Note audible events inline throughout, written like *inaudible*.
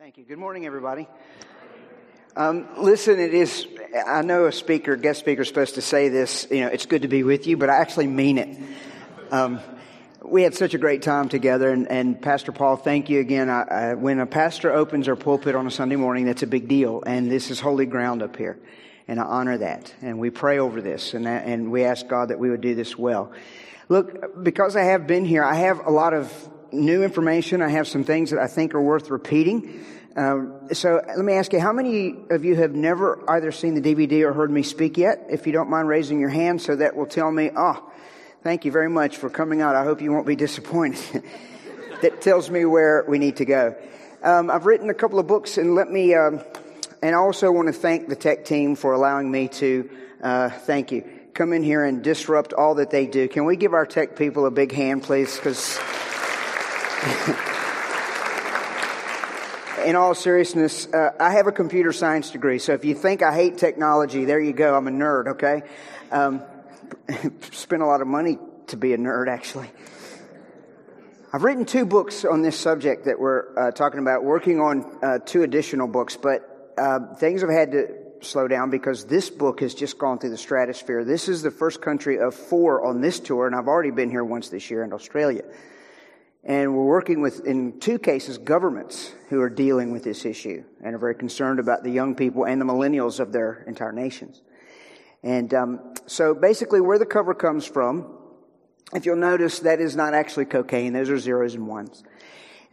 Thank you. Good morning, everybody. Um, listen, it is, I know a speaker, guest speaker is supposed to say this, you know, it's good to be with you, but I actually mean it. Um, we had such a great time together, and, and Pastor Paul, thank you again. I, I, when a pastor opens our pulpit on a Sunday morning, that's a big deal, and this is holy ground up here, and I honor that, and we pray over this, and, that, and we ask God that we would do this well. Look, because I have been here, I have a lot of new information. I have some things that I think are worth repeating. Um, so let me ask you, how many of you have never either seen the DVD or heard me speak yet? If you don't mind raising your hand, so that will tell me, oh, thank you very much for coming out. I hope you won't be disappointed. *laughs* that tells me where we need to go. Um, I've written a couple of books, and let me, um, and I also want to thank the tech team for allowing me to uh, thank you. Come in here and disrupt all that they do. Can we give our tech people a big hand, please? Because *laughs* in all seriousness, uh, I have a computer science degree, so if you think I hate technology, there you go. I'm a nerd, okay? Um, *laughs* spent a lot of money to be a nerd, actually. I've written two books on this subject that we're uh, talking about, working on uh, two additional books, but uh, things have had to slow down because this book has just gone through the stratosphere. This is the first country of four on this tour, and I've already been here once this year in Australia. And we're working with, in two cases, governments who are dealing with this issue and are very concerned about the young people and the millennials of their entire nations. And um, so basically, where the cover comes from, if you'll notice, that is not actually cocaine. Those are zeros and ones.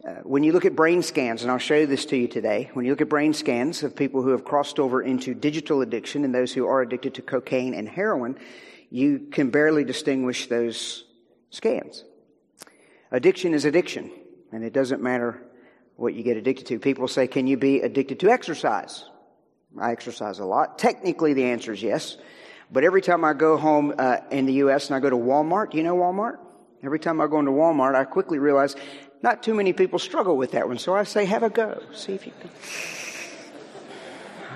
Uh, when you look at brain scans, and I'll show this to you today, when you look at brain scans of people who have crossed over into digital addiction and those who are addicted to cocaine and heroin, you can barely distinguish those scans. Addiction is addiction, and it doesn't matter what you get addicted to. People say, Can you be addicted to exercise? I exercise a lot. Technically, the answer is yes. But every time I go home uh, in the U.S. and I go to Walmart, you know Walmart? Every time I go into Walmart, I quickly realize not too many people struggle with that one. So I say, have a go. See if you can.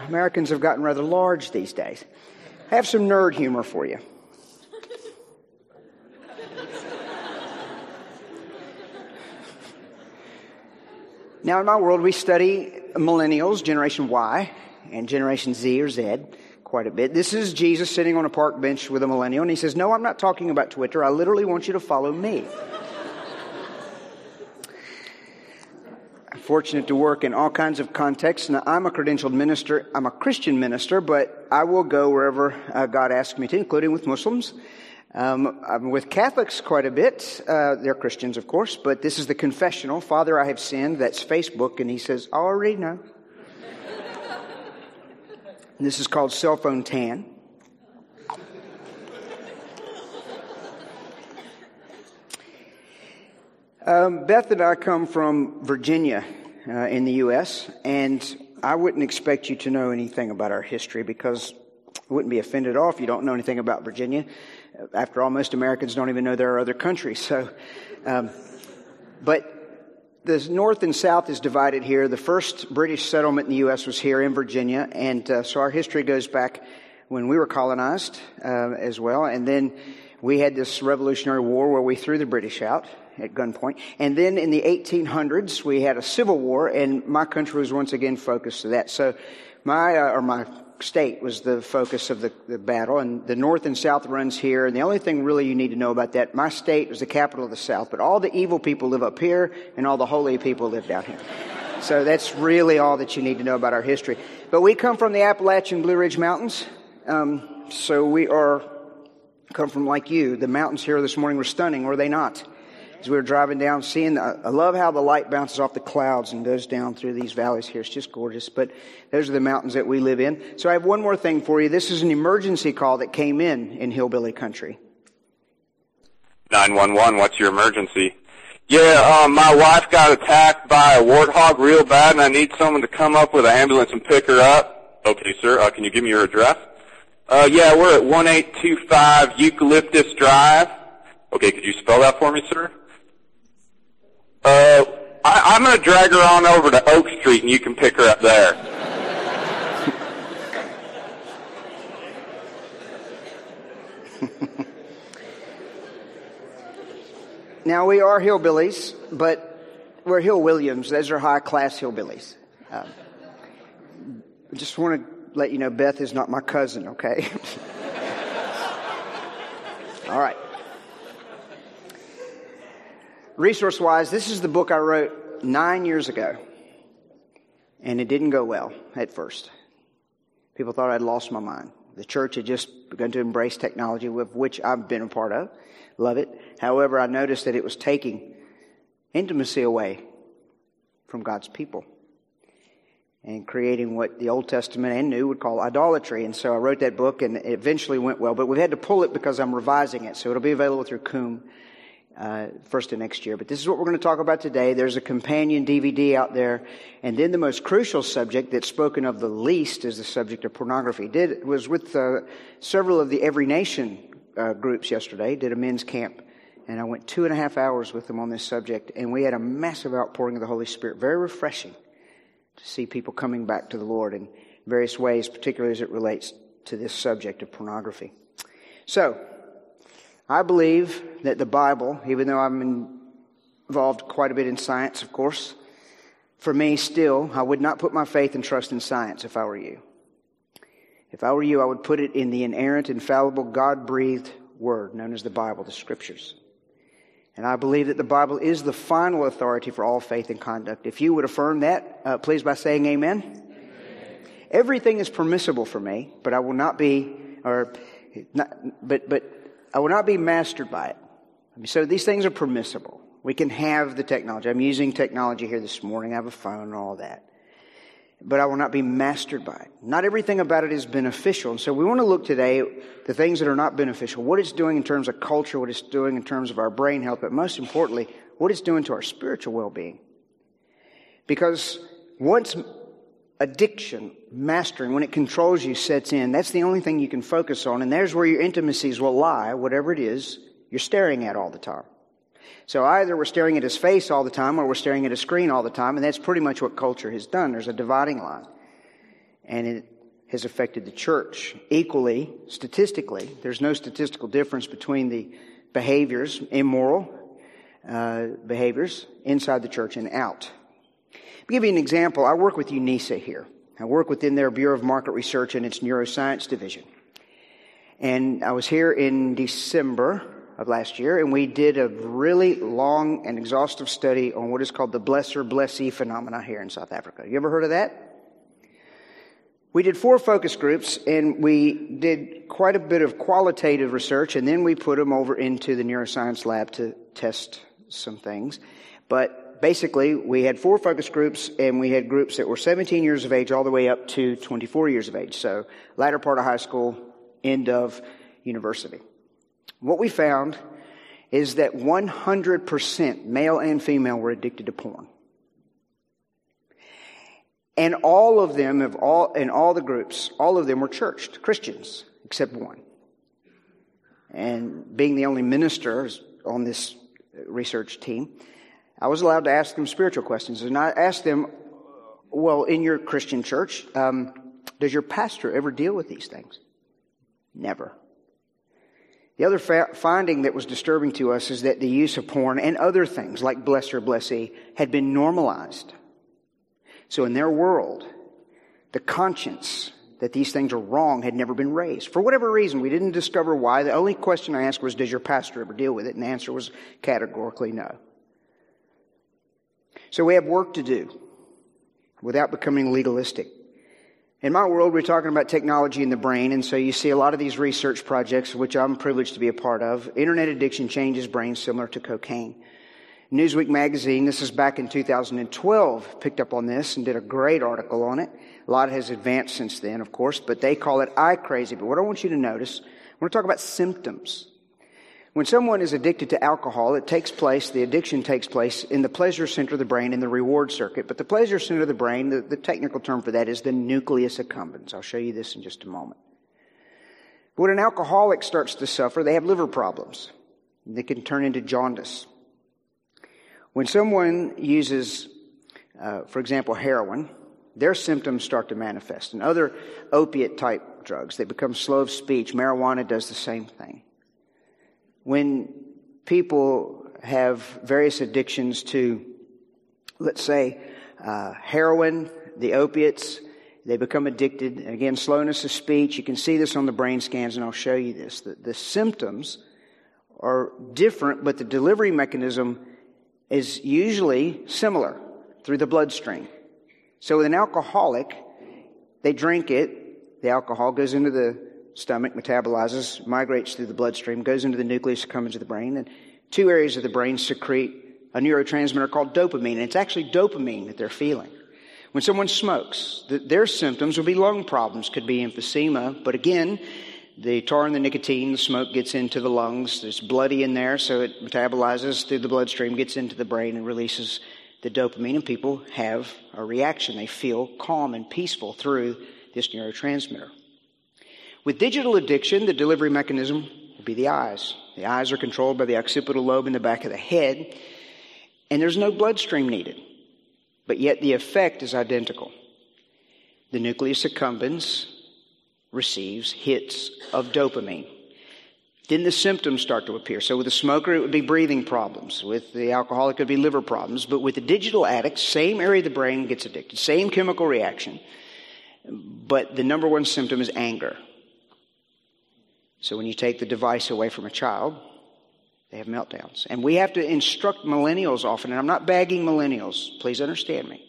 Americans have gotten rather large these days. I have some nerd humor for you. Now, in my world, we study millennials, Generation Y, and Generation Z or Z quite a bit. This is Jesus sitting on a park bench with a millennial, and he says, No, I'm not talking about Twitter. I literally want you to follow me. I'm fortunate to work in all kinds of contexts. Now, I'm a credentialed minister. I'm a Christian minister, but I will go wherever uh, God asks me to, including with Muslims. Um, I'm with Catholics quite a bit. Uh, they're Christians, of course, but this is the confessional. Father, I have sinned. That's Facebook. And he says, I already know. this is called cell phone tan. Um, Beth and I come from Virginia uh, in the U.S., and I wouldn't expect you to know anything about our history because I wouldn't be offended at all if you don't know anything about Virginia. After all, most Americans don't even know there are other countries. So, um, but the North and South is divided here. The first British settlement in the U.S. was here in Virginia, and uh, so our history goes back when we were colonized uh, as well. And then we had this Revolutionary War where we threw the British out at gunpoint. And then in the 1800s, we had a civil war, and my country was once again focused to that. So my, uh, or my state was the focus of the, the, battle, and the north and south runs here. And the only thing really you need to know about that, my state was the capital of the south, but all the evil people live up here, and all the holy people live down here. So that's really all that you need to know about our history. But we come from the Appalachian Blue Ridge Mountains, um, so we are come from like you. The mountains here this morning were stunning, were they not? As we were driving down, seeing, I love how the light bounces off the clouds and goes down through these valleys here. It's just gorgeous. But those are the mountains that we live in. So I have one more thing for you. This is an emergency call that came in in hillbilly country. 911, what's your emergency? Yeah, um, my wife got attacked by a warthog real bad and I need someone to come up with an ambulance and pick her up. Okay, sir, uh, can you give me your address? Uh, yeah, we're at 1825 Eucalyptus Drive. Okay, could you spell that for me, sir? Uh, I, I'm going to drag her on over to Oak Street, and you can pick her up there. *laughs* now we are hillbillies, but we're Hill Williams. Those are high class hillbillies. I just want to let you know Beth is not my cousin, okay? *laughs* All right. Resource wise, this is the book I wrote nine years ago, and it didn't go well at first. People thought I'd lost my mind. The church had just begun to embrace technology, with which I've been a part of. Love it. However, I noticed that it was taking intimacy away from God's people and creating what the Old Testament and New would call idolatry. And so I wrote that book and it eventually went well, but we've had to pull it because I'm revising it. So it'll be available through Coombe uh, first of next year. But this is what we're going to talk about today. There's a companion DVD out there. And then the most crucial subject that's spoken of the least is the subject of pornography. Did, was with uh, several of the Every Nation uh, groups yesterday, did a men's camp. And I went two and a half hours with them on this subject. And we had a massive outpouring of the Holy Spirit. Very refreshing to see people coming back to the Lord in various ways, particularly as it relates to this subject of pornography. So, I believe that the Bible, even though I'm involved quite a bit in science, of course, for me still, I would not put my faith and trust in science if I were you. If I were you, I would put it in the inerrant, infallible, God breathed word known as the Bible, the Scriptures. And I believe that the Bible is the final authority for all faith and conduct. If you would affirm that, uh, please by saying amen. amen. Everything is permissible for me, but I will not be, or not, but, but I will not be mastered by it. So these things are permissible. We can have the technology. I'm using technology here this morning. I have a phone and all that but I will not be mastered by it. Not everything about it is beneficial. And so we want to look today the things that are not beneficial, what it's doing in terms of culture, what it's doing in terms of our brain health, but most importantly, what it's doing to our spiritual well-being. Because once addiction, mastering, when it controls you sets in, that's the only thing you can focus on, and there's where your intimacies will lie, whatever it is you're staring at all the time. So either we're staring at his face all the time or we're staring at a screen all the time, and that's pretty much what culture has done. There's a dividing line. And it has affected the church equally, statistically. There's no statistical difference between the behaviors, immoral uh, behaviors, inside the church and out. I'll give you an example. I work with UNISA here. I work within their Bureau of Market Research and its neuroscience division. And I was here in December of last year, and we did a really long and exhaustive study on what is called the blesser blessee phenomena here in South Africa. You ever heard of that? We did four focus groups, and we did quite a bit of qualitative research, and then we put them over into the neuroscience lab to test some things. But basically, we had four focus groups, and we had groups that were 17 years of age all the way up to 24 years of age. So, latter part of high school, end of university. What we found is that 100% male and female were addicted to porn. And all of them have all, in all the groups, all of them were churched, Christians, except one. And being the only minister on this research team, I was allowed to ask them spiritual questions. And I asked them, well, in your Christian church, um, does your pastor ever deal with these things? Never. The other fa- finding that was disturbing to us is that the use of porn and other things like blesser blessee had been normalized. So in their world, the conscience that these things are wrong had never been raised. For whatever reason, we didn't discover why. The only question I asked was, does your pastor ever deal with it? And the answer was categorically no. So we have work to do without becoming legalistic. In my world, we're talking about technology in the brain, and so you see a lot of these research projects, which I'm privileged to be a part of. Internet addiction changes brains similar to cocaine. Newsweek magazine, this is back in 2012, picked up on this and did a great article on it. A lot has advanced since then, of course, but they call it iCrazy. But what I want you to notice, I want to talk about symptoms. When someone is addicted to alcohol, it takes place, the addiction takes place in the pleasure center of the brain in the reward circuit. But the pleasure center of the brain, the, the technical term for that is the nucleus accumbens. I'll show you this in just a moment. When an alcoholic starts to suffer, they have liver problems. They can turn into jaundice. When someone uses, uh, for example, heroin, their symptoms start to manifest. And other opiate type drugs, they become slow of speech. Marijuana does the same thing when people have various addictions to, let's say, uh, heroin, the opiates, they become addicted. Again, slowness of speech. You can see this on the brain scans, and I'll show you this. The, the symptoms are different, but the delivery mechanism is usually similar through the bloodstream. So with an alcoholic, they drink it, the alcohol goes into the stomach, metabolizes, migrates through the bloodstream, goes into the nucleus, comes into the brain, and two areas of the brain secrete a neurotransmitter called dopamine, and it's actually dopamine that they're feeling. When someone smokes, the, their symptoms will be lung problems, could be emphysema, but again, the tar and the nicotine, the smoke gets into the lungs. There's bloody in there, so it metabolizes through the bloodstream, gets into the brain, and releases the dopamine. And people have a reaction. They feel calm and peaceful through this neurotransmitter. With digital addiction, the delivery mechanism would be the eyes. The eyes are controlled by the occipital lobe in the back of the head, and there's no bloodstream needed. But yet the effect is identical. The nucleus accumbens receives hits of dopamine. Then the symptoms start to appear. So with a smoker, it would be breathing problems. With the alcoholic, it would be liver problems. But with the digital addict, same area of the brain gets addicted, same chemical reaction. But the number one symptom is anger. So when you take the device away from a child, they have meltdowns. And we have to instruct millennials often, and I'm not bagging millennials, please understand me.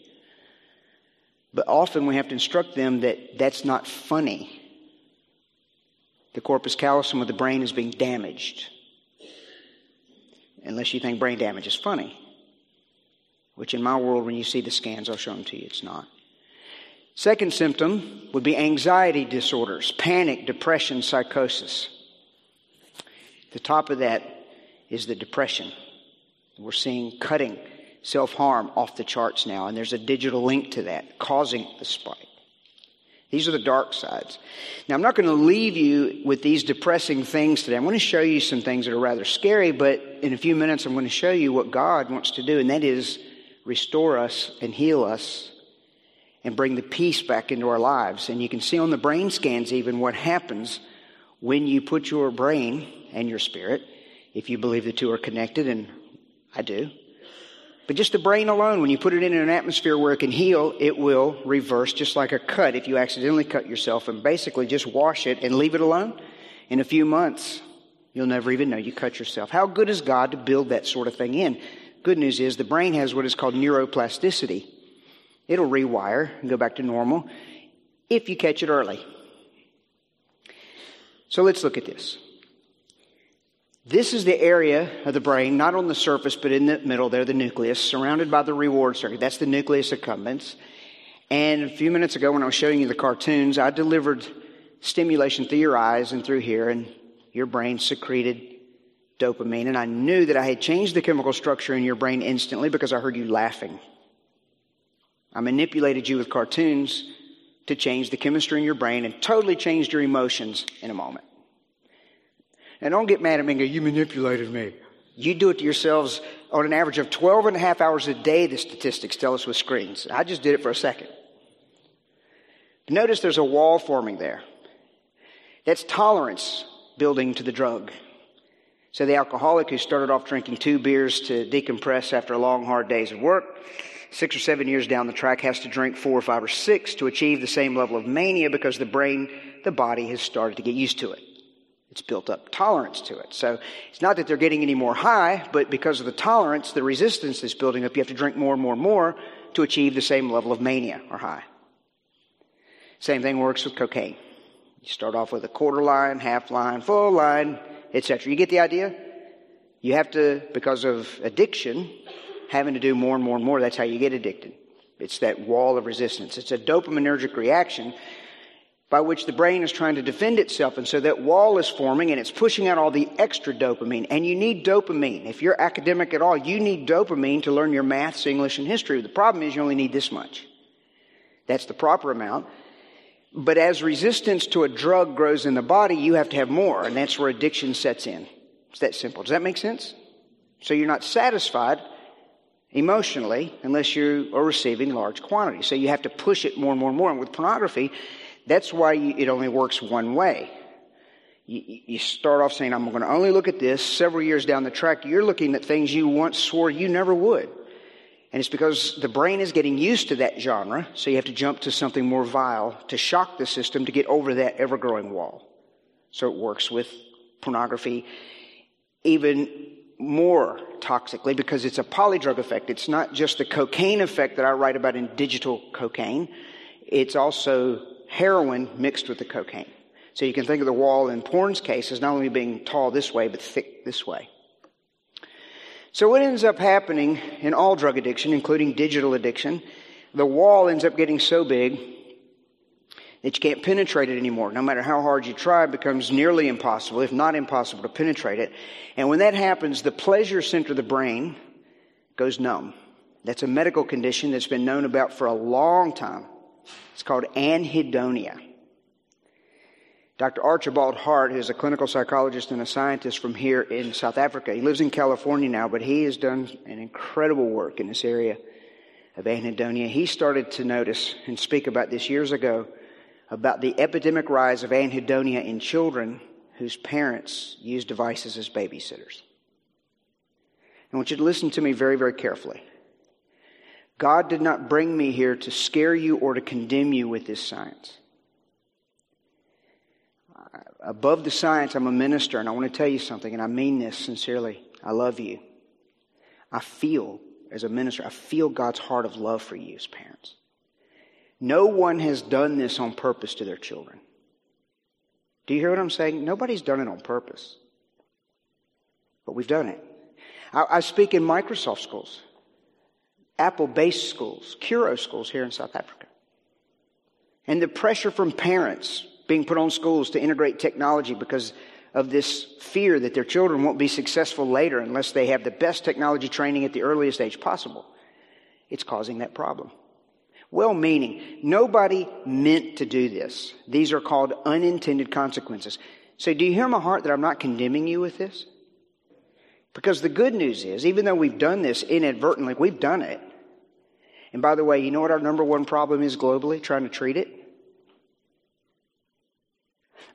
But often we have to instruct them that that's not funny. The corpus callosum of the brain is being damaged. Unless you think brain damage is funny. Which in my world, when you see the scans, I'll show them to you, it's not. Second symptom would be anxiety disorders, panic, depression, psychosis. The top of that is the depression. We're seeing cutting, self harm off the charts now, and there's a digital link to that causing the spike. These are the dark sides. Now, I'm not going to leave you with these depressing things today. I'm going to show you some things that are rather scary, but in a few minutes, I'm going to show you what God wants to do, and that is restore us and heal us and bring the peace back into our lives. And you can see on the brain scans even what happens when you put your brain and your spirit if you believe the two are connected, and I do. But just the brain alone, when you put it in an atmosphere where it can heal, it will reverse just like a cut if you accidentally cut yourself and basically just wash it and leave it alone. In a few months, you'll never even know you cut yourself. How good is God to build that sort of thing in? Good news is the brain has what is called neuroplasticity. It'll rewire and go back to normal if you catch it early. So let's look at this. This is the area of the brain, not on the surface, but in the middle there, the nucleus, surrounded by the reward circuit. That's the nucleus accumbens. And a few minutes ago, when I was showing you the cartoons, I delivered stimulation through your eyes and through here, and your brain secreted dopamine. And I knew that I had changed the chemical structure in your brain instantly because I heard you laughing. I manipulated you with cartoons to change the chemistry in your brain and totally changed your emotions in a moment. And don't get mad at me go, you manipulated me. You do it to yourselves on an average of 12 and a half hours a day, the statistics tell us with screens. I just did it for a second. Notice there's a wall forming there. That's tolerance building to the drug. So the alcoholic who started off drinking two beers to decompress after a long, hard day's of work, six or seven years down the track has to drink four or five or six to achieve the same level of mania because the brain, the body has started to get used to it. It's built up tolerance to it. So it's not that they're getting any more high, but because of the tolerance, the resistance that's building up, you have to drink more and more and more to achieve the same level of mania or high. Same thing works with cocaine. You start off with a quarter line, half line, full line, etc. You get the idea? You have to, because of addiction, having to do more and more and more, that's how you get addicted. It's that wall of resistance. It's a dopaminergic reaction by which the brain is trying to defend itself. And so that wall is forming and it's pushing out all the extra dopamine. And you need dopamine. If you're academic at all, you need dopamine to learn your maths, English, and history. The problem is you only need this much. That's the proper amount. But as resistance to a drug grows in the body, you have to have more. And that's where addiction sets in. It's that simple. Does that make sense? So you're not satisfied emotionally unless you are receiving large quantities. So you have to push it more and more and more. And with pornography, that's why you, it only works one way. You, you start off saying, I'm going to only look at this. Several years down the track, you're looking at things you once swore you never would. And it's because the brain is getting used to that genre, so you have to jump to something more vile to shock the system to get over that ever growing wall. So it works with pornography even more toxically because it's a polydrug effect. It's not just the cocaine effect that I write about in digital cocaine, it's also heroin mixed with the cocaine. So you can think of the wall in porn's case as not only being tall this way, but thick this way. So what ends up happening in all drug addiction, including digital addiction, the wall ends up getting so big that you can't penetrate it anymore. No matter how hard you try, it becomes nearly impossible, if not impossible, to penetrate it. And when that happens, the pleasure center of the brain goes numb. That's a medical condition that's been known about for a long time. It's called anhedonia. Dr. Archibald Hart, who's a clinical psychologist and a scientist from here in South Africa, he lives in California now, but he has done an incredible work in this area of anhedonia. He started to notice and speak about this years ago about the epidemic rise of anhedonia in children whose parents use devices as babysitters. I want you to listen to me very, very carefully. God did not bring me here to scare you or to condemn you with this science uh, above the science, I'm a minister, and I want to tell you something, and I mean this sincerely. I love you. I feel, as a minister, I feel God's heart of love for you as parents. No one has done this on purpose to their children. Do you hear what I'm saying? Nobody's done it on purpose. But we've done it. I, I speak in Microsoft schools, Apple based schools, Curro schools here in South Africa. And the pressure from parents being put on schools to integrate technology because of this fear that their children won't be successful later unless they have the best technology training at the earliest age possible. It's causing that problem. Well meaning. Nobody meant to do this. These are called unintended consequences. So do you hear my heart that I'm not condemning you with this? Because the good news is, even though we've done this inadvertently, we've done it. And by the way, you know what our number one problem is globally, trying to treat it?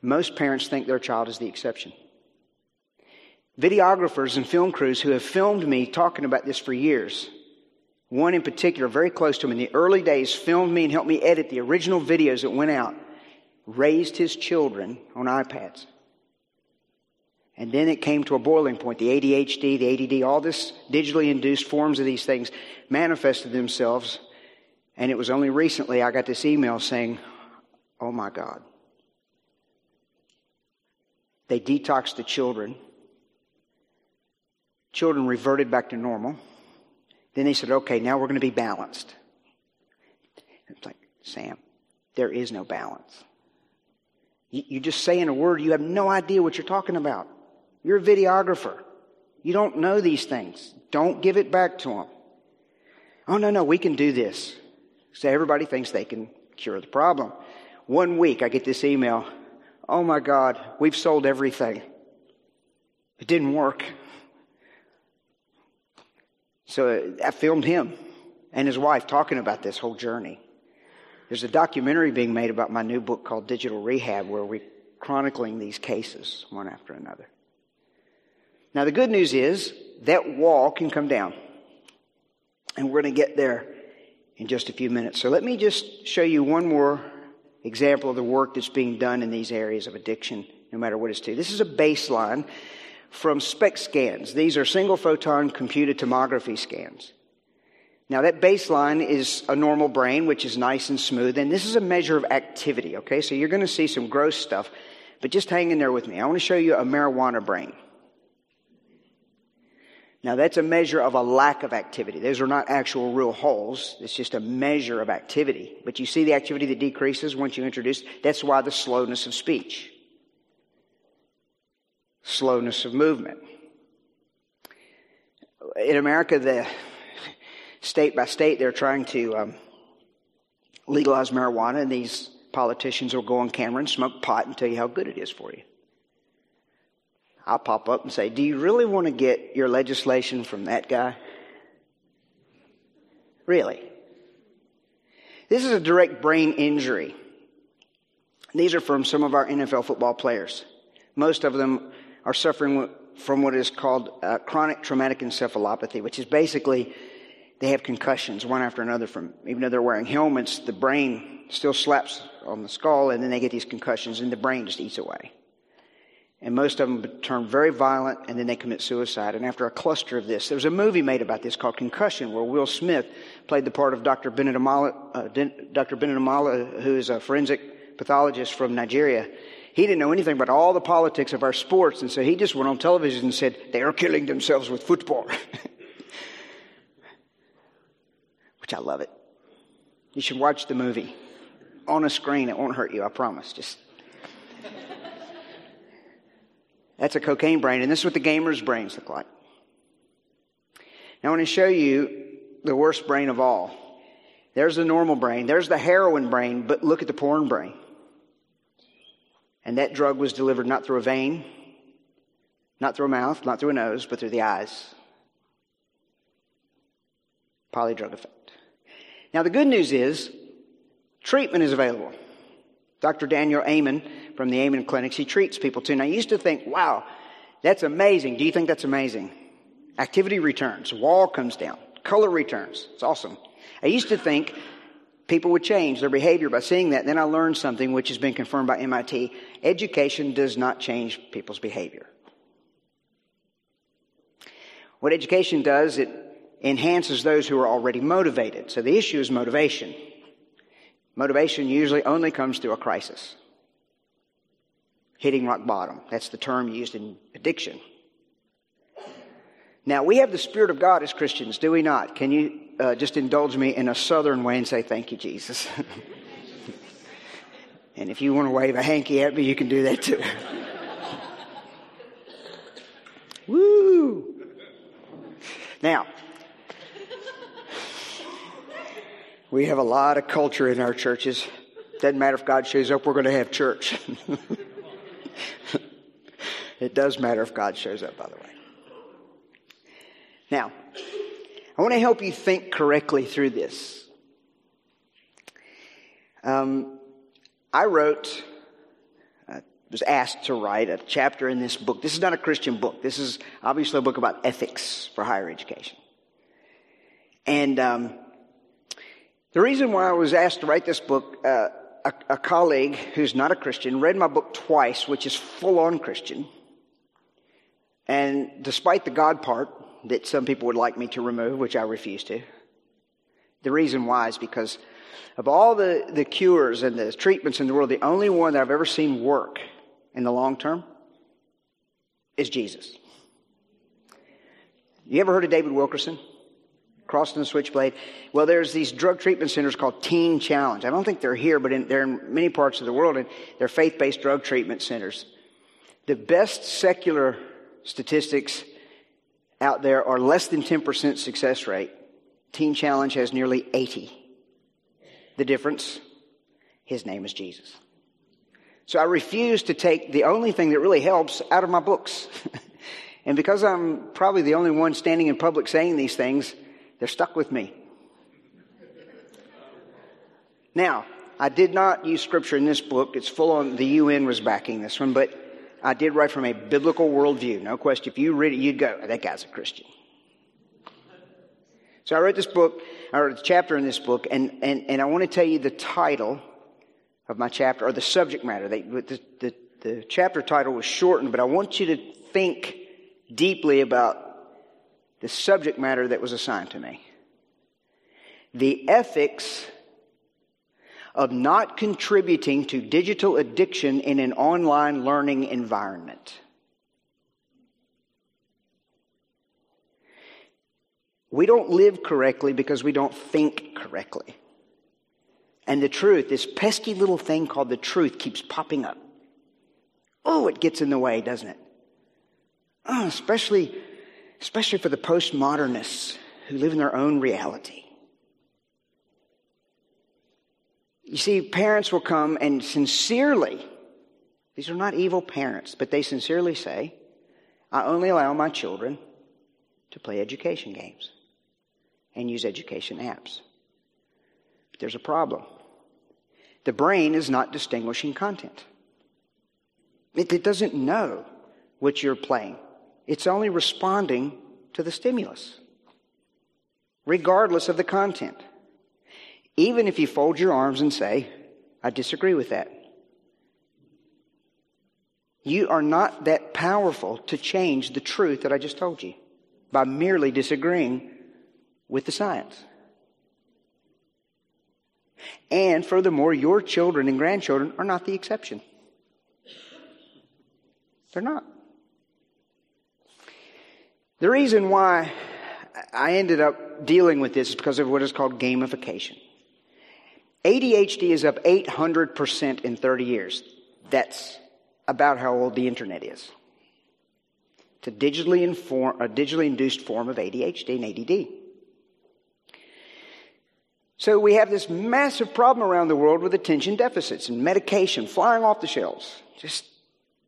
Most parents think their child is the exception. Videographers and film crews who have filmed me talking about this for years, one in particular, very close to him in the early days, filmed me and helped me edit the original videos that went out, raised his children on iPads. And then it came to a boiling point. The ADHD, the ADD, all this digitally induced forms of these things manifested themselves. And it was only recently I got this email saying, Oh my God. They detoxed the children. Children reverted back to normal. Then they said, okay, now we're going to be balanced. It's like, Sam, there is no balance. You, you just say in a word, you have no idea what you're talking about. You're a videographer. You don't know these things. Don't give it back to them. Oh, no, no, we can do this. So everybody thinks they can cure the problem. One week, I get this email Oh my God, we've sold everything. It didn't work. So uh, I filmed him and his wife talking about this whole journey. There's a documentary being made about my new book called Digital Rehab where we're chronicling these cases one after another. Now, the good news is that wall can come down. And we're going to get there in just a few minutes. So let me just show you one more example of the work that's being done in these areas of addiction, no matter what it's to. This is a baseline from SPECT scans. These are single photon computed tomography scans. Now that baseline is a normal brain, which is nice and smooth, and this is a measure of activity, okay? So you're going to see some gross stuff, but just hang in there with me. I want to show you a marijuana brain. Now, that's a measure of a lack of activity. Those are not actual real holes. It's just a measure of activity. But you see the activity that decreases once you introduce. That's why the slowness of speech, slowness of movement. In America, the state by state, they're trying to um, legalize marijuana, and these politicians will go on camera and smoke pot and tell you how good it is for you. I'll pop up and say, Do you really want to get your legislation from that guy? Really? This is a direct brain injury. These are from some of our NFL football players. Most of them are suffering from what is called uh, chronic traumatic encephalopathy, which is basically they have concussions one after another from, even though they're wearing helmets, the brain still slaps on the skull and then they get these concussions and the brain just eats away. And most of them turn very violent and then they commit suicide. And after a cluster of this, there was a movie made about this called Concussion where Will Smith played the part of Dr. Bennet Omalu, uh, Dr. Bennet Omalu, who is a forensic pathologist from Nigeria. He didn't know anything about all the politics of our sports. And so he just went on television and said, they are killing themselves with football. *laughs* Which I love it. You should watch the movie on a screen. It won't hurt you, I promise. Just *laughs* That's a cocaine brain, and this is what the gamer's brains look like. Now I want to show you the worst brain of all. There's the normal brain, there's the heroin brain, but look at the porn brain. And that drug was delivered not through a vein, not through a mouth, not through a nose, but through the eyes. Polydrug effect. Now the good news is treatment is available. Dr. Daniel Amen from the Amen clinics, he treats people too. And I used to think, wow, that's amazing. Do you think that's amazing? Activity returns, wall comes down, color returns. It's awesome. I used to think people would change their behavior by seeing that. Then I learned something which has been confirmed by MIT. Education does not change people's behavior. What education does, it enhances those who are already motivated. So the issue is motivation. Motivation usually only comes through a crisis. Hitting rock bottom. That's the term used in addiction. Now, we have the Spirit of God as Christians, do we not? Can you uh, just indulge me in a southern way and say, Thank you, Jesus? *laughs* and if you want to wave a hanky at me, you can do that too. *laughs* Woo! Now, We have a lot of culture in our churches. Doesn't matter if God shows up, we're going to have church. *laughs* it does matter if God shows up, by the way. Now, I want to help you think correctly through this. Um, I wrote, uh, was asked to write a chapter in this book. This is not a Christian book. This is obviously a book about ethics for higher education. And um, the reason why I was asked to write this book, uh, a, a, colleague who's not a Christian read my book twice, which is full on Christian. And despite the God part that some people would like me to remove, which I refuse to, the reason why is because of all the, the cures and the treatments in the world, the only one that I've ever seen work in the long term is Jesus. You ever heard of David Wilkerson? crossing the switchblade. Well, there's these drug treatment centers called Teen Challenge. I don't think they're here, but in, they're in many parts of the world, and they're faith-based drug treatment centers. The best secular statistics out there are less than 10% success rate. Teen Challenge has nearly 80. The difference? His name is Jesus. So I refuse to take the only thing that really helps out of my books. *laughs* and because I'm probably the only one standing in public saying these things, they're stuck with me. Now, I did not use scripture in this book. It's full on, the UN was backing this one, but I did write from a biblical worldview. No question. If you read it, you'd go, that guy's a Christian. So I wrote this book, I wrote a chapter in this book, and, and, and I want to tell you the title of my chapter, or the subject matter. The, the, the chapter title was shortened, but I want you to think deeply about the subject matter that was assigned to me. The ethics of not contributing to digital addiction in an online learning environment. We don't live correctly because we don't think correctly. And the truth, this pesky little thing called the truth, keeps popping up. Oh, it gets in the way, doesn't it? Oh, especially especially for the postmodernists who live in their own reality. You see, parents will come and sincerely, these are not evil parents, but they sincerely say, I only allow my children to play education games and use education apps. But there's a problem. The brain is not distinguishing content. It, it doesn't know what you're playing. It's only responding to the stimulus. regardless of the content. Even if you fold your arms and say, I disagree with that. You are not that powerful to change the truth that I just told you by merely disagreeing with the science. And furthermore, your children and grandchildren are not the exception. They're not. The reason why I ended up dealing with this is because of what is called gamification. ADHD is up 800% in 30 years. That's about how old the internet is. It's a digitally, inform, a digitally induced form of ADHD and ADD. So we have this massive problem around the world with attention deficits and medication flying off the shelves. Just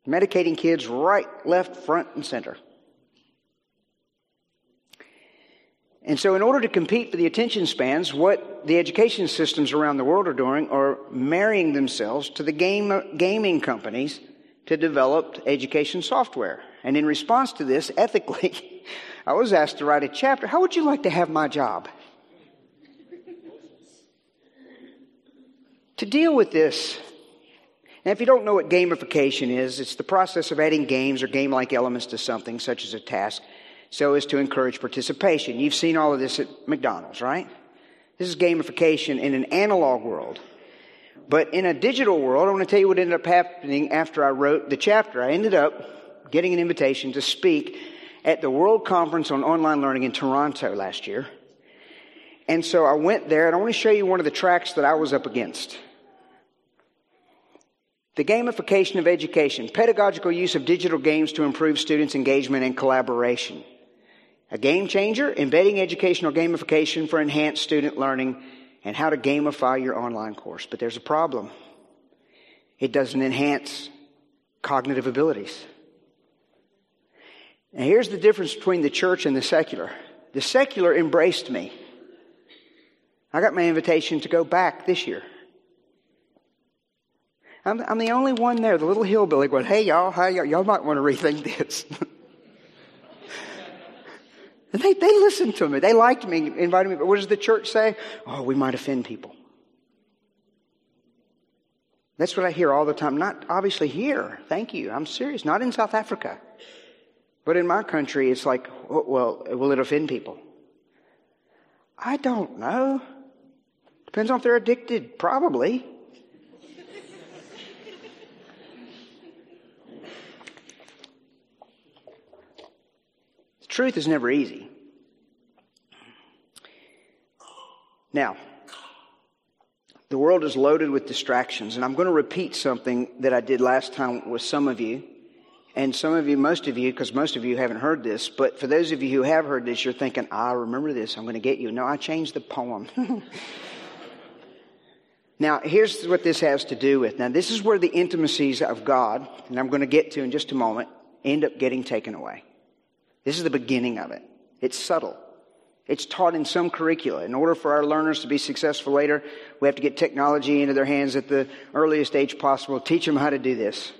medicating kids right, left, front, and center. And so, in order to compete for the attention spans, what the education systems around the world are doing are marrying themselves to the game, gaming companies to develop education software. And in response to this, ethically, *laughs* I was asked to write a chapter. How would you like to have my job? to deal with this, and if you don't know what gamification is, it's the process of adding games or game like elements to something, such as a task, so as to encourage participation. You've seen all of this at McDonald's, right? This is gamification in an analog world. But in a digital world, I want to tell you what ended up happening after I wrote the chapter. I ended up getting an invitation to speak at the World Conference on Online Learning in Toronto last year. And so I went there, and I want to show you one of the tracks that I was up against. The gamification of education, pedagogical use of digital games to improve students' engagement and collaboration. A game changer, embedding educational gamification for enhanced student learning and how to gamify your online course. But there's a problem. It doesn't enhance cognitive abilities. And here's the difference between the church and the secular. The secular embraced me. I got my invitation to go back this year. I'm, I'm the only one there, the little hillbilly going, hey y'all, y'all, y'all might want to rethink this. *laughs* and they, they listened to me. They liked me, invited me. But what does the church say? Oh, we might offend people. That's what I hear all the time. Not obviously here. Thank you. I'm serious. Not in South Africa. But in my country, it's like, oh, well, will it offend people? I don't know. Depends on if they're addicted. Probably. Truth is never easy. Now, the world is loaded with distractions, and I'm going to repeat something that I did last time with some of you. And some of you, most of you, because most of you haven't heard this, but for those of you who have heard this, you're thinking, I remember this, I'm going to get you. No, I changed the poem. *laughs* now, here's what this has to do with. Now, this is where the intimacies of God, and I'm going to get to in just a moment, end up getting taken away. This is the beginning of it. It's subtle. It's taught in some curricula. In order for our learners to be successful later, we have to get technology into their hands at the earliest age possible, teach them how to do this.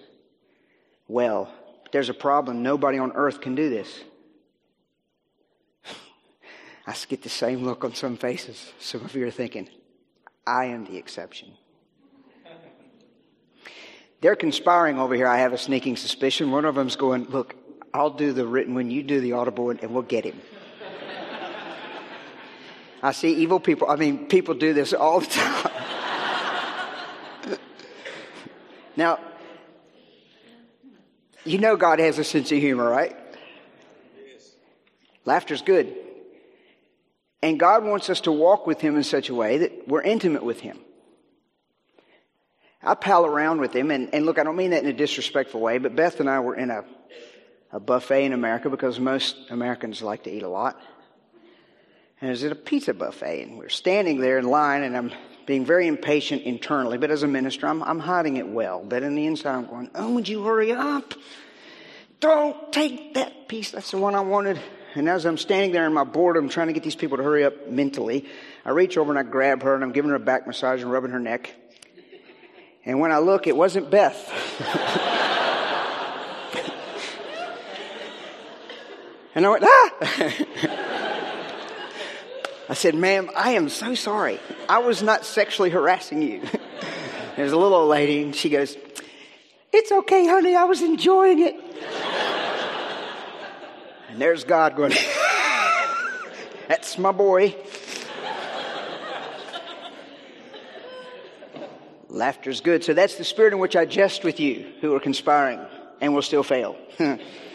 Well, there's a problem. Nobody on earth can do this. *laughs* I get the same look on some faces. Some of you are thinking, I am the exception. They're conspiring over here. I have a sneaking suspicion. One of them's going, Look, I'll do the written when you do the audible one, and we'll get him. I see evil people. I mean, people do this all the time. *laughs* now, you know God has a sense of humor, right? Yes. Laughter's good. And God wants us to walk with Him in such a way that we're intimate with Him. I pal around with Him, and, and look, I don't mean that in a disrespectful way, but Beth and I were in a a buffet in America because most Americans like to eat a lot. And it was at a pizza buffet, and we're standing there in line, and I'm being very impatient internally, but as a minister, I'm, I'm hiding it well. But in the inside, I'm going, Oh, would you hurry up? Don't take that piece. That's the one I wanted. And as I'm standing there in my boredom trying to get these people to hurry up mentally, I reach over and I grab her and I'm giving her a back massage and rubbing her neck. And when I look, it wasn't Beth. *laughs* And I went, ah! I said, ma'am, I am so sorry. I was not sexually harassing you. *laughs* There's a little old lady, and she goes, It's okay, honey, I was enjoying it. and there's God going, *laughs* That's my boy. Laughter's good. So that's the spirit in which I jest with you who are conspiring and will still fail. *laughs*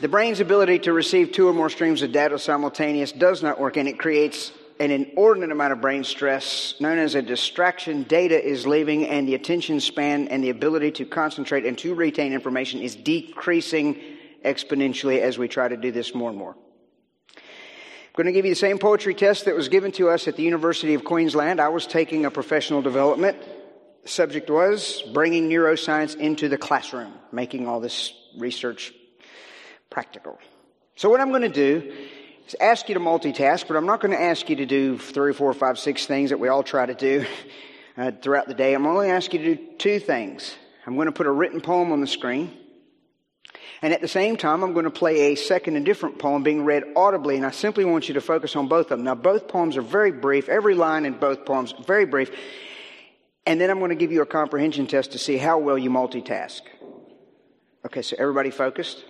the brain's ability to receive two or more streams of data simultaneous does not work and it creates an inordinate amount of brain stress known as a distraction. Data is leaving and the attention span and the ability to concentrate and to retain information is decreasing exponentially as we try to do this more and more. I'm going to give you the same poetry test that was given to us at the University of Queensland. I was taking a professional development. The subject was bringing neuroscience into the classroom, making all this research practical. So what I'm going to do is ask you to multitask, but I'm not going to ask you to do three, four, five, six things that we all try to do *laughs* uh, throughout the day. I'm only asking you to do two things. I'm going to put a written poem on the screen. And at the same time, I'm going to play a second and different poem being read audibly, and I simply want you to focus on both of them. Now, both poems are very brief. Every line in both poems very brief. And then I'm going to give you a comprehension test to see how well you multitask. Okay, so everybody focused?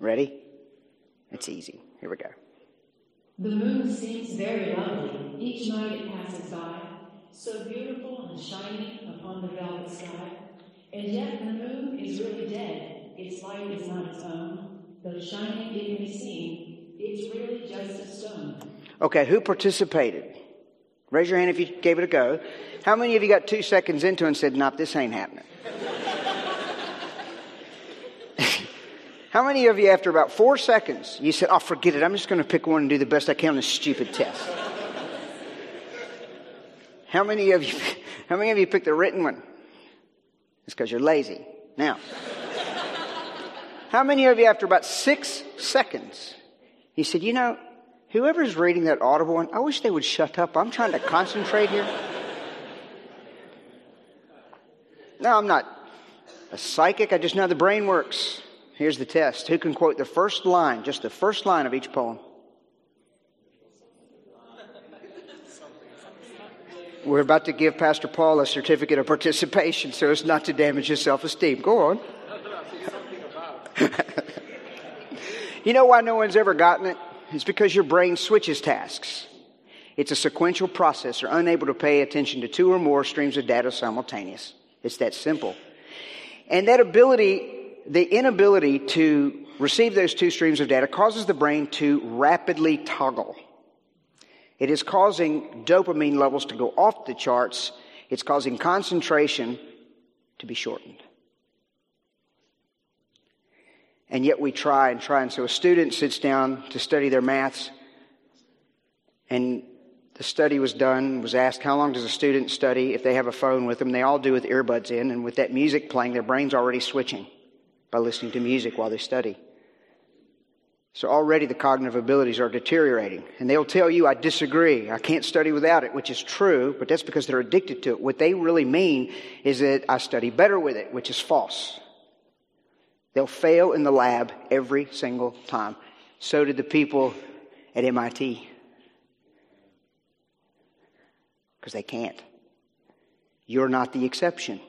Ready? It's easy. Here we go. The moon seems very lovely each night it passes by, so beautiful and shining upon the velvet sky. And yet the moon is really dead its light is not its own, though shining it may seem, it's really just a stone. Okay, who participated? Raise your hand if you gave it a go. How many of you got two seconds into and said, Nope, this ain't happening? How many of you, after about four seconds, you said, Oh, forget it, I'm just going to pick one and do the best I can on this stupid test? how many of you, *laughs* how many of you picked the written one? It's because you're lazy. Now, how many of you, after about six seconds, he said, You know, whoever's reading that audible one, I wish they would shut up. I'm trying to concentrate here. No, I'm not a psychic. I just know the brain works. Here's the test. Who can quote the first line, just the first line of each poem? We're about to give Pastor Paul a certificate of participation so as not to damage his self esteem. Go on. *laughs* you know why no one's ever gotten it? It's because your brain switches tasks. It's a sequential processor, unable to pay attention to two or more streams of data simultaneous. It's that simple. And that ability, the inability to receive those two streams of data causes the brain to rapidly toggle. It is causing dopamine levels to go off the charts. It's causing concentration to be shortened. And yet we try and try. And so a student sits down to study their maths, and the study was done, was asked, how long does a student study if they have a phone with them? They all do with earbuds in, and with that music playing, their brain's already switching by listening to music while they study. So already the cognitive abilities are deteriorating. And they'll tell you, I disagree. I can't study without it, which is true, but that's because they're addicted to it. What they really mean is that I study better with it, which is false. They'll fail in the lab every single time. So did the people at MIT. Because they can't. You're not the exception.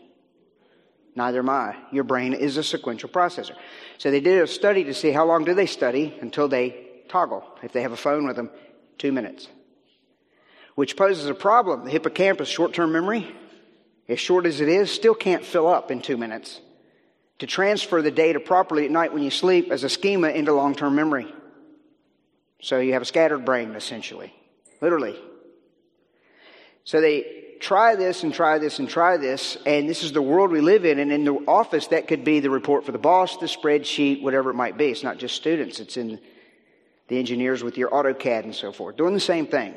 Neither am I. Your brain is a sequential processor. So they did a study to see how long do they study until they toggle. If they have a phone with them, two minutes. Which poses a problem. The hippocampus, short term memory, as short as it is, still can't fill up in two minutes to transfer the data properly at night when you sleep as a schema into long term memory. So you have a scattered brain, essentially, literally. So they try this and try this and try this, and this is the world we live in. And in the office, that could be the report for the boss, the spreadsheet, whatever it might be. It's not just students, it's in the engineers with your AutoCAD and so forth, doing the same thing.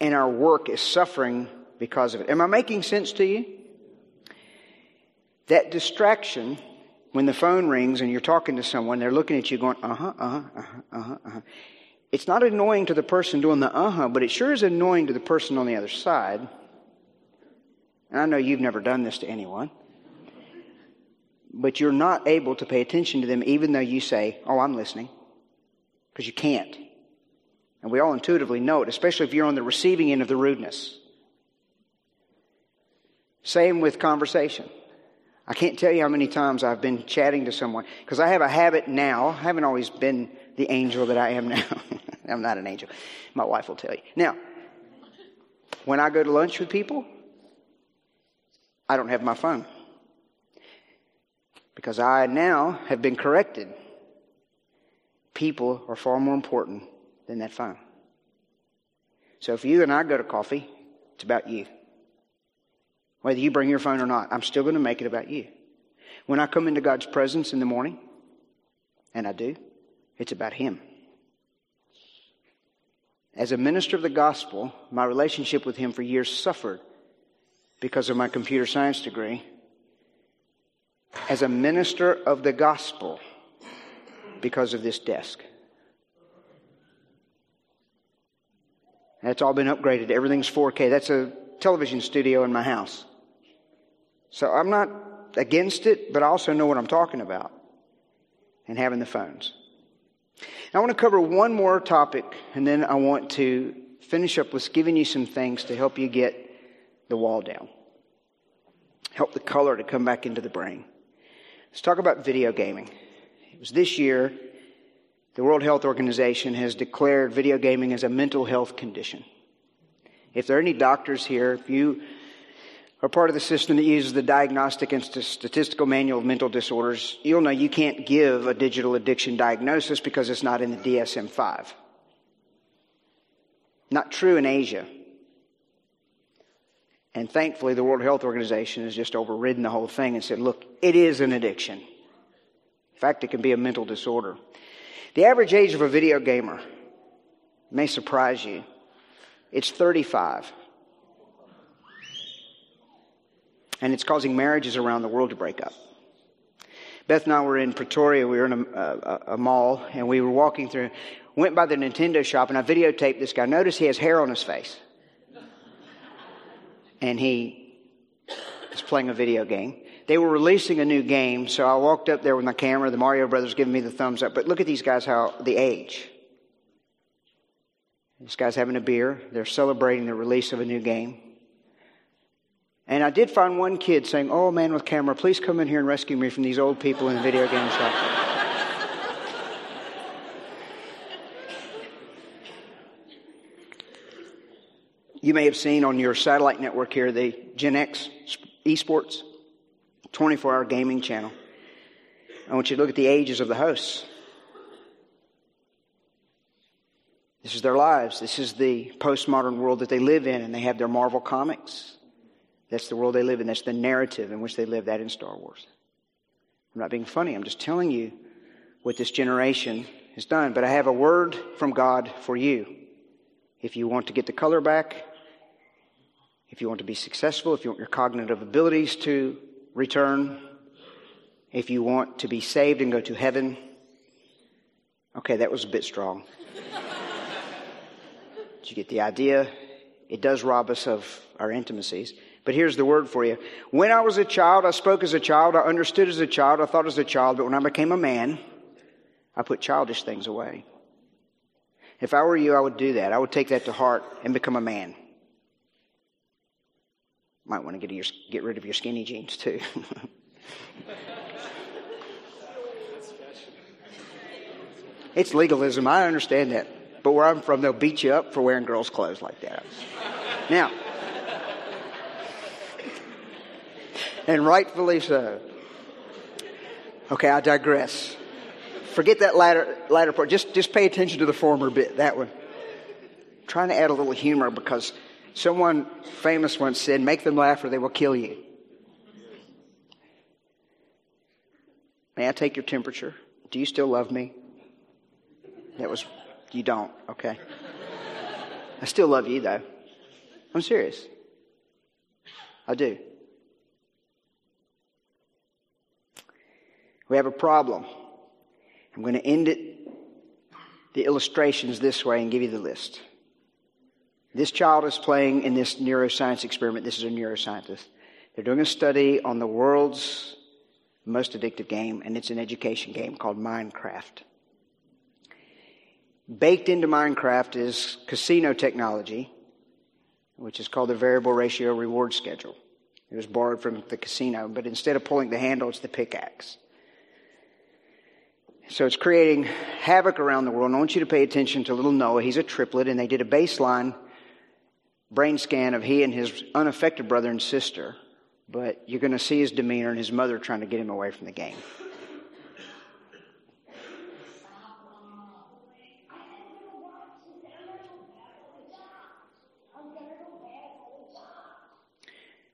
And our work is suffering because of it. Am I making sense to you? That distraction, when the phone rings and you're talking to someone, they're looking at you going, uh huh, uh huh, uh huh, uh huh, uh-huh. It's not annoying to the person doing the uh huh, but it sure is annoying to the person on the other side. And I know you've never done this to anyone. But you're not able to pay attention to them even though you say, Oh, I'm listening. because you can't. And we all intuitively know it, especially if you're on the receiving end of the rudeness. Same with conversation. I can't tell you how many times I've been chatting to someone because I have a habit now. I haven't always been the angel that I am now. *laughs* I'm not an angel. My wife will tell you. Now, when I go to lunch with people, I don't have my phone because I now have been corrected. People are far more important than that phone. So if you and I go to coffee, it's about you. Whether you bring your phone or not, I'm still going to make it about you. When I come into God's presence in the morning, and I do, it's about Him. As a minister of the gospel, my relationship with Him for years suffered because of my computer science degree. As a minister of the gospel, because of this desk. That's all been upgraded. Everything's 4K. That's a television studio in my house. So I'm not against it, but I also know what I'm talking about and having the phones. I want to cover one more topic, and then I want to finish up with giving you some things to help you get the wall down, help the color to come back into the brain. Let's talk about video gaming. It was this year the World Health Organization has declared video gaming as a mental health condition. If there are any doctors here, if you are part of the system that uses the Diagnostic and Statistical Manual of Mental Disorders, you'll know you can't give a digital addiction diagnosis because it's not in the DSM 5. Not true in Asia. And thankfully, the World Health Organization has just overridden the whole thing and said, look, it is an addiction. In fact, it can be a mental disorder. The average age of a video gamer may surprise you. It's 35. And it's causing marriages around the world to break up. Beth and I were in Pretoria. We were in a, a, a, mall, and we were walking through. Went by the Nintendo shop, and I videotaped this guy. Notice he has hair on his face, and he is playing a video game. They were releasing a new game, so I walked up there with my camera. The Mario Brothers giving me the thumbs up. But look at these guys, how the age. This guy's having a beer. They're celebrating the release of a new game. And I did find one kid saying, Oh, man with camera, please come in here and rescue me from these old people in the video game shop. you may have seen on your satellite network here the Gen X esports, 24 hour gaming channel. I want you to look at the ages of the hosts. This is their lives. This is the postmodern world that they live in, and they have their Marvel comics. That's the world they live in. That's the narrative in which they live, that in Star Wars. I'm not being funny. I'm just telling you what this generation has done. But I have a word from God for you. If you want to get the color back, if you want to be successful, if you want your cognitive abilities to return, if you want to be saved and go to heaven. Okay, that was a bit strong. *laughs* Did you get the idea? It does rob us of our intimacies. But here's the word for you. When I was a child, I spoke as a child, I understood as a child, I thought as a child, but when I became a man, I put childish things away. If I were you, I would do that. I would take that to heart and become a man. Might want to get, your, get rid of your skinny jeans too. *laughs* it's legalism. I understand that. But where I'm from, they'll beat you up for wearing girls' clothes like that. Now, and rightfully so. Okay, I digress. Forget that latter, latter part. Just, just pay attention to the former bit, that one. I'm trying to add a little humor because someone famous once said, make them laugh or they will kill you. May I take your temperature? Do you still love me? That was you don't, okay? I still love you, though. I'm serious. I do. We have a problem. I'm going to end it, the illustrations this way and give you the list. This child is playing in this neuroscience experiment. This is a neuroscientist. They're doing a study on the world's most addictive game, and it's an education game called Minecraft. Baked into Minecraft is casino technology, which is called the variable ratio reward schedule. It was borrowed from the casino, but instead of pulling the handle, it's the pickaxe. So it's creating havoc around the world. And I want you to pay attention to little Noah. He's a triplet, and they did a baseline brain scan of he and his unaffected brother and sister. But you're going to see his demeanor and his mother trying to get him away from the game.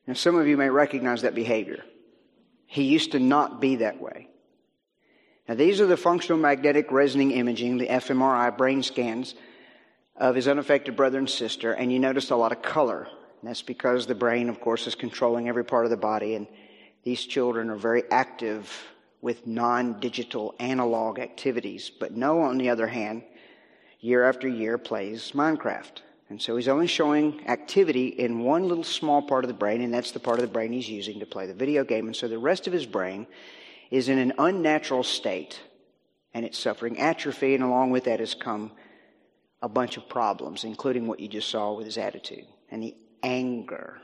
Now, some of you may recognize that behavior. He used to not be that way. Now, these are the functional magnetic resonating imaging, the fMRI brain scans of his unaffected brother and sister, and you notice a lot of color. And that's because the brain, of course, is controlling every part of the body, and these children are very active with non digital analog activities. But Noah, on the other hand, year after year plays Minecraft. And so he's only showing activity in one little small part of the brain, and that's the part of the brain he's using to play the video game. And so the rest of his brain is in an unnatural state, and it's suffering atrophy, and along with that has come a bunch of problems, including what you just saw with his attitude and the anger.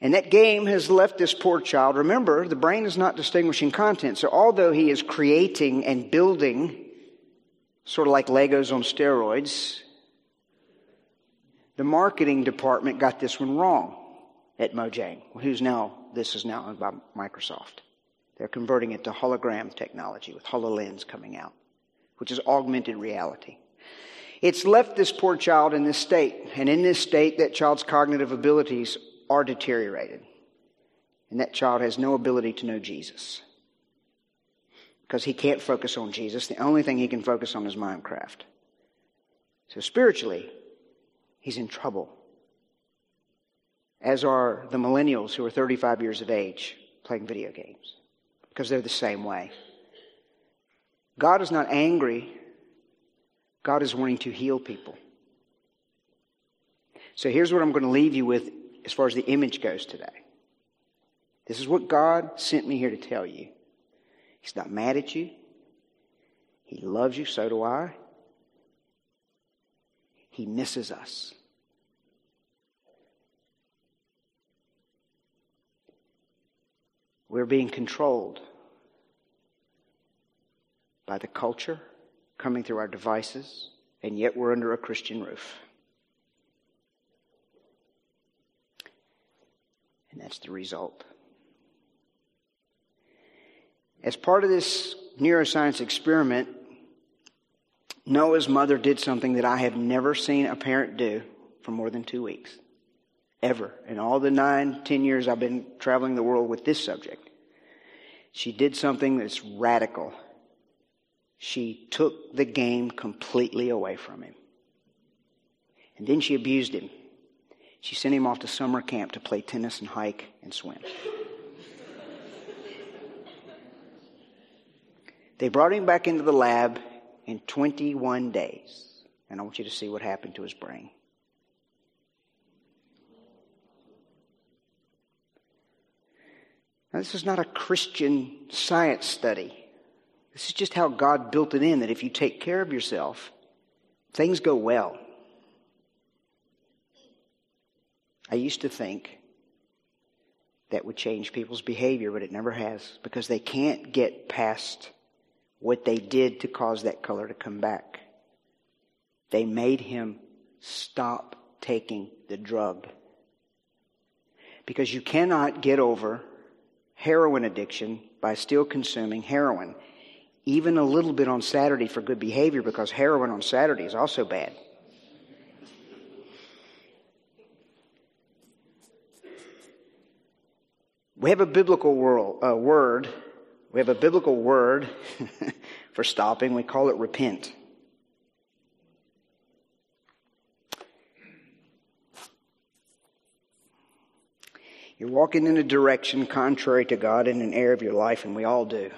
And that game has left this poor child. Remember, the brain is not distinguishing content. So although he is creating and building sort of like Legos on steroids. The marketing department got this one wrong at Mojang, who's now, this is now owned by Microsoft. They're converting it to hologram technology with HoloLens coming out, which is augmented reality. It's left this poor child in this state, and in this state, that child's cognitive abilities are deteriorated. And that child has no ability to know Jesus because he can't focus on Jesus. The only thing he can focus on is Minecraft. So spiritually, he's in trouble. As are the millennials who are 35 years of age playing video games because they're the same way. God is not angry. God is wanting to heal people. So here's what I'm going to leave you with as far as the image goes today. This is what God sent me here to tell you. He's not mad at you. He loves you, so do I. He misses us. We're being controlled by the culture coming through our devices, and yet we're under a Christian roof. And that's the result. As part of this neuroscience experiment, Noah's mother did something that I have never seen a parent do for more than two weeks. Ever. In all the nine, ten years I've been traveling the world with this subject. She did something that's radical. She took the game completely away from him. And then she abused him. She sent him off to summer camp to play tennis and hike and swim. They brought him back into the lab in 21 days. And I want you to see what happened to his brain. Now, this is not a Christian science study. This is just how God built it in that if you take care of yourself, things go well. I used to think that would change people's behavior, but it never has because they can't get past what they did to cause that color to come back. They made him stop taking the drug. Because you cannot get over heroin addiction by still consuming heroin, even a little bit on Saturday for good behavior, because heroin on Saturday is also bad. We have a biblical world, uh, word we have a biblical word *laughs* for stopping. We call it repent. You're walking in a direction contrary to God in an area of your life, and we all do.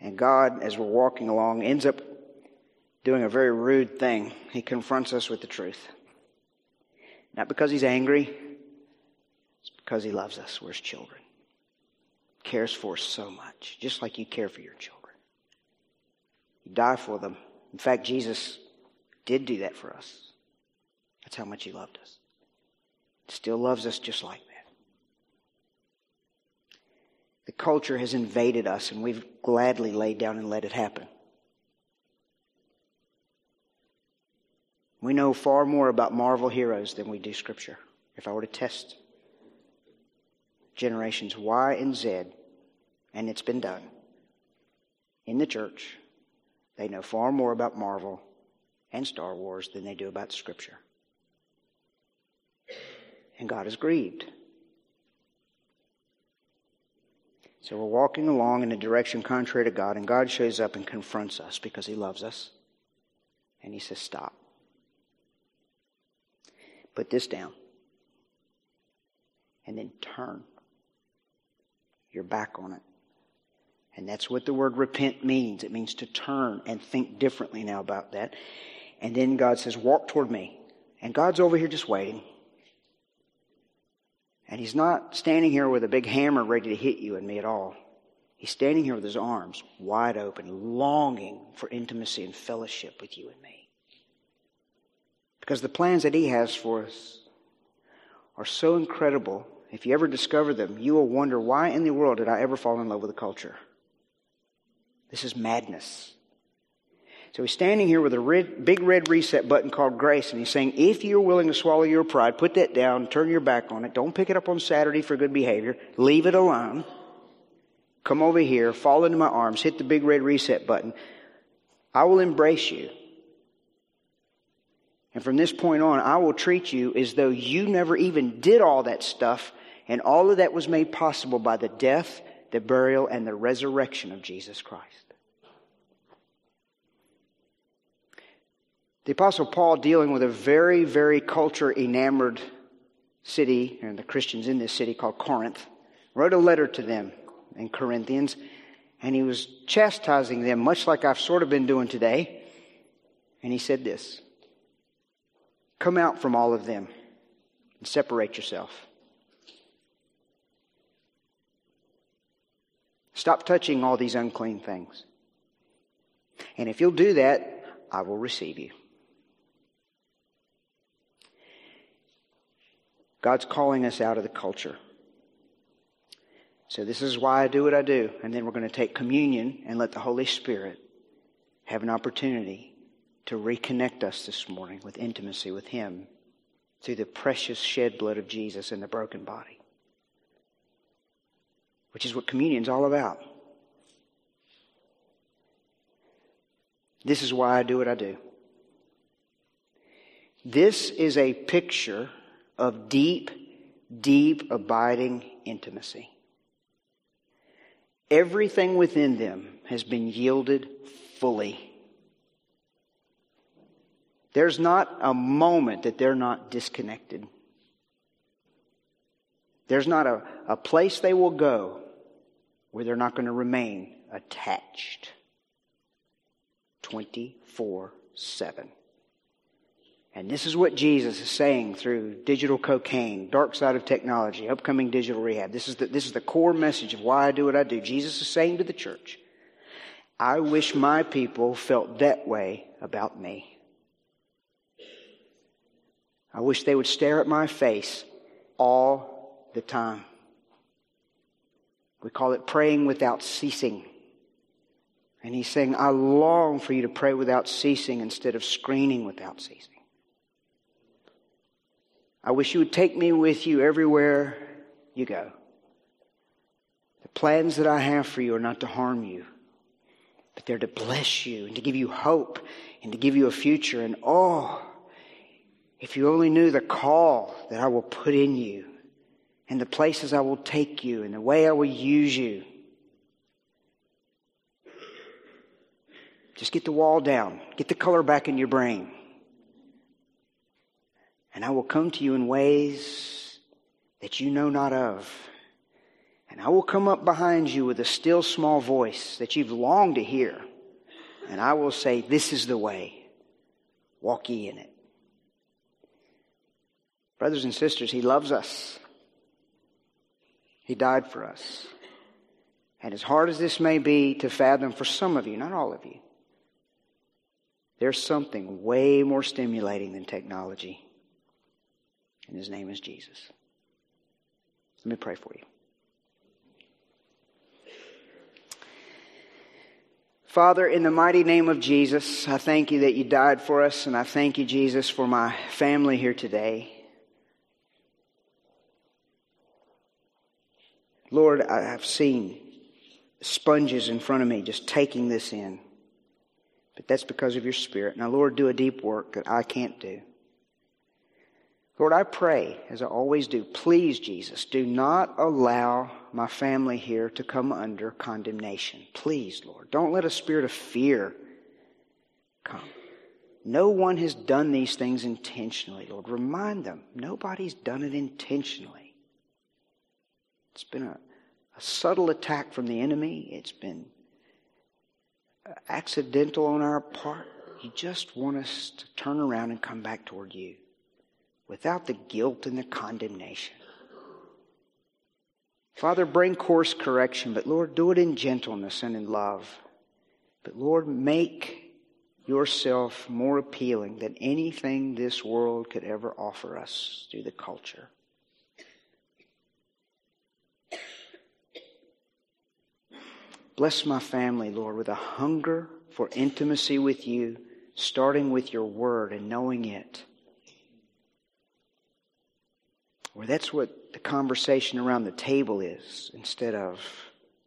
And God, as we're walking along, ends up doing a very rude thing. He confronts us with the truth. Not because he's angry, it's because he loves us. We're his children cares for us so much, just like you care for your children. You die for them. In fact, Jesus did do that for us. That's how much He loved us. Still loves us just like that. The culture has invaded us, and we've gladly laid down and let it happen. We know far more about Marvel heroes than we do Scripture. If I were to test generations Y and Z, and it's been done in the church, they know far more about Marvel and Star Wars than they do about Scripture. And God is grieved. So we're walking along in a direction contrary to God, and God shows up and confronts us because He loves us. And He says, Stop. Put this down. And then turn your back on it. And that's what the word repent means. It means to turn and think differently now about that. And then God says, Walk toward me. And God's over here just waiting. And he's not standing here with a big hammer ready to hit you and me at all. He's standing here with his arms wide open, longing for intimacy and fellowship with you and me. Because the plans that he has for us are so incredible. If you ever discover them, you will wonder why in the world did I ever fall in love with a culture? This is madness. So he's standing here with a red, big red reset button called grace, and he's saying, if you're willing to swallow your pride, put that down, turn your back on it. Don't pick it up on Saturday for good behavior. Leave it alone. Come over here, fall into my arms, hit the big red reset button. I will embrace you. And from this point on, I will treat you as though you never even did all that stuff, and all of that was made possible by the death, the burial, and the resurrection of Jesus Christ. The Apostle Paul, dealing with a very, very culture enamored city, and the Christians in this city called Corinth, wrote a letter to them in Corinthians, and he was chastising them, much like I've sort of been doing today. And he said this Come out from all of them and separate yourself. Stop touching all these unclean things. And if you'll do that, I will receive you. God's calling us out of the culture. So this is why I do what I do. And then we're going to take communion and let the Holy Spirit have an opportunity to reconnect us this morning with intimacy with Him through the precious shed blood of Jesus and the broken body. Which is what communion's all about. This is why I do what I do. This is a picture of deep, deep, abiding intimacy. Everything within them has been yielded fully. There's not a moment that they're not disconnected. There's not a, a place they will go where they're not going to remain attached 24 7. And this is what Jesus is saying through digital cocaine, dark side of technology, upcoming digital rehab. This is the, this is the core message of why I do what I do. Jesus is saying to the church, I wish my people felt that way about me. I wish they would stare at my face all the time. We call it praying without ceasing. And he's saying, I long for you to pray without ceasing instead of screening without ceasing. I wish you would take me with you everywhere you go. The plans that I have for you are not to harm you, but they're to bless you and to give you hope and to give you a future. And oh, if you only knew the call that I will put in you and the places I will take you and the way I will use you. Just get the wall down. Get the color back in your brain. And I will come to you in ways that you know not of. And I will come up behind you with a still small voice that you've longed to hear. And I will say, This is the way. Walk ye in it. Brothers and sisters, He loves us. He died for us. And as hard as this may be to fathom for some of you, not all of you, There's something way more stimulating than technology. And his name is Jesus. Let me pray for you. Father, in the mighty name of Jesus, I thank you that you died for us, and I thank you, Jesus, for my family here today. Lord, I have seen sponges in front of me just taking this in. But that's because of your Spirit. Now, Lord, do a deep work that I can't do. Lord, I pray, as I always do, please, Jesus, do not allow my family here to come under condemnation. Please, Lord. Don't let a spirit of fear come. No one has done these things intentionally, Lord. Remind them, nobody's done it intentionally. It's been a, a subtle attack from the enemy, it's been accidental on our part. You just want us to turn around and come back toward you without the guilt and the condemnation. Father, bring course correction, but Lord, do it in gentleness and in love. But Lord, make yourself more appealing than anything this world could ever offer us through the culture. Bless my family, Lord, with a hunger for intimacy with you, starting with your word and knowing it. Or that's what the conversation around the table is instead of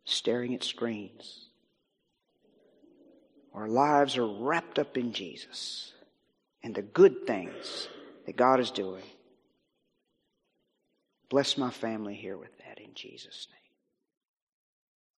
staring at screens. Our lives are wrapped up in Jesus and the good things that God is doing. Bless my family here with that in Jesus' name.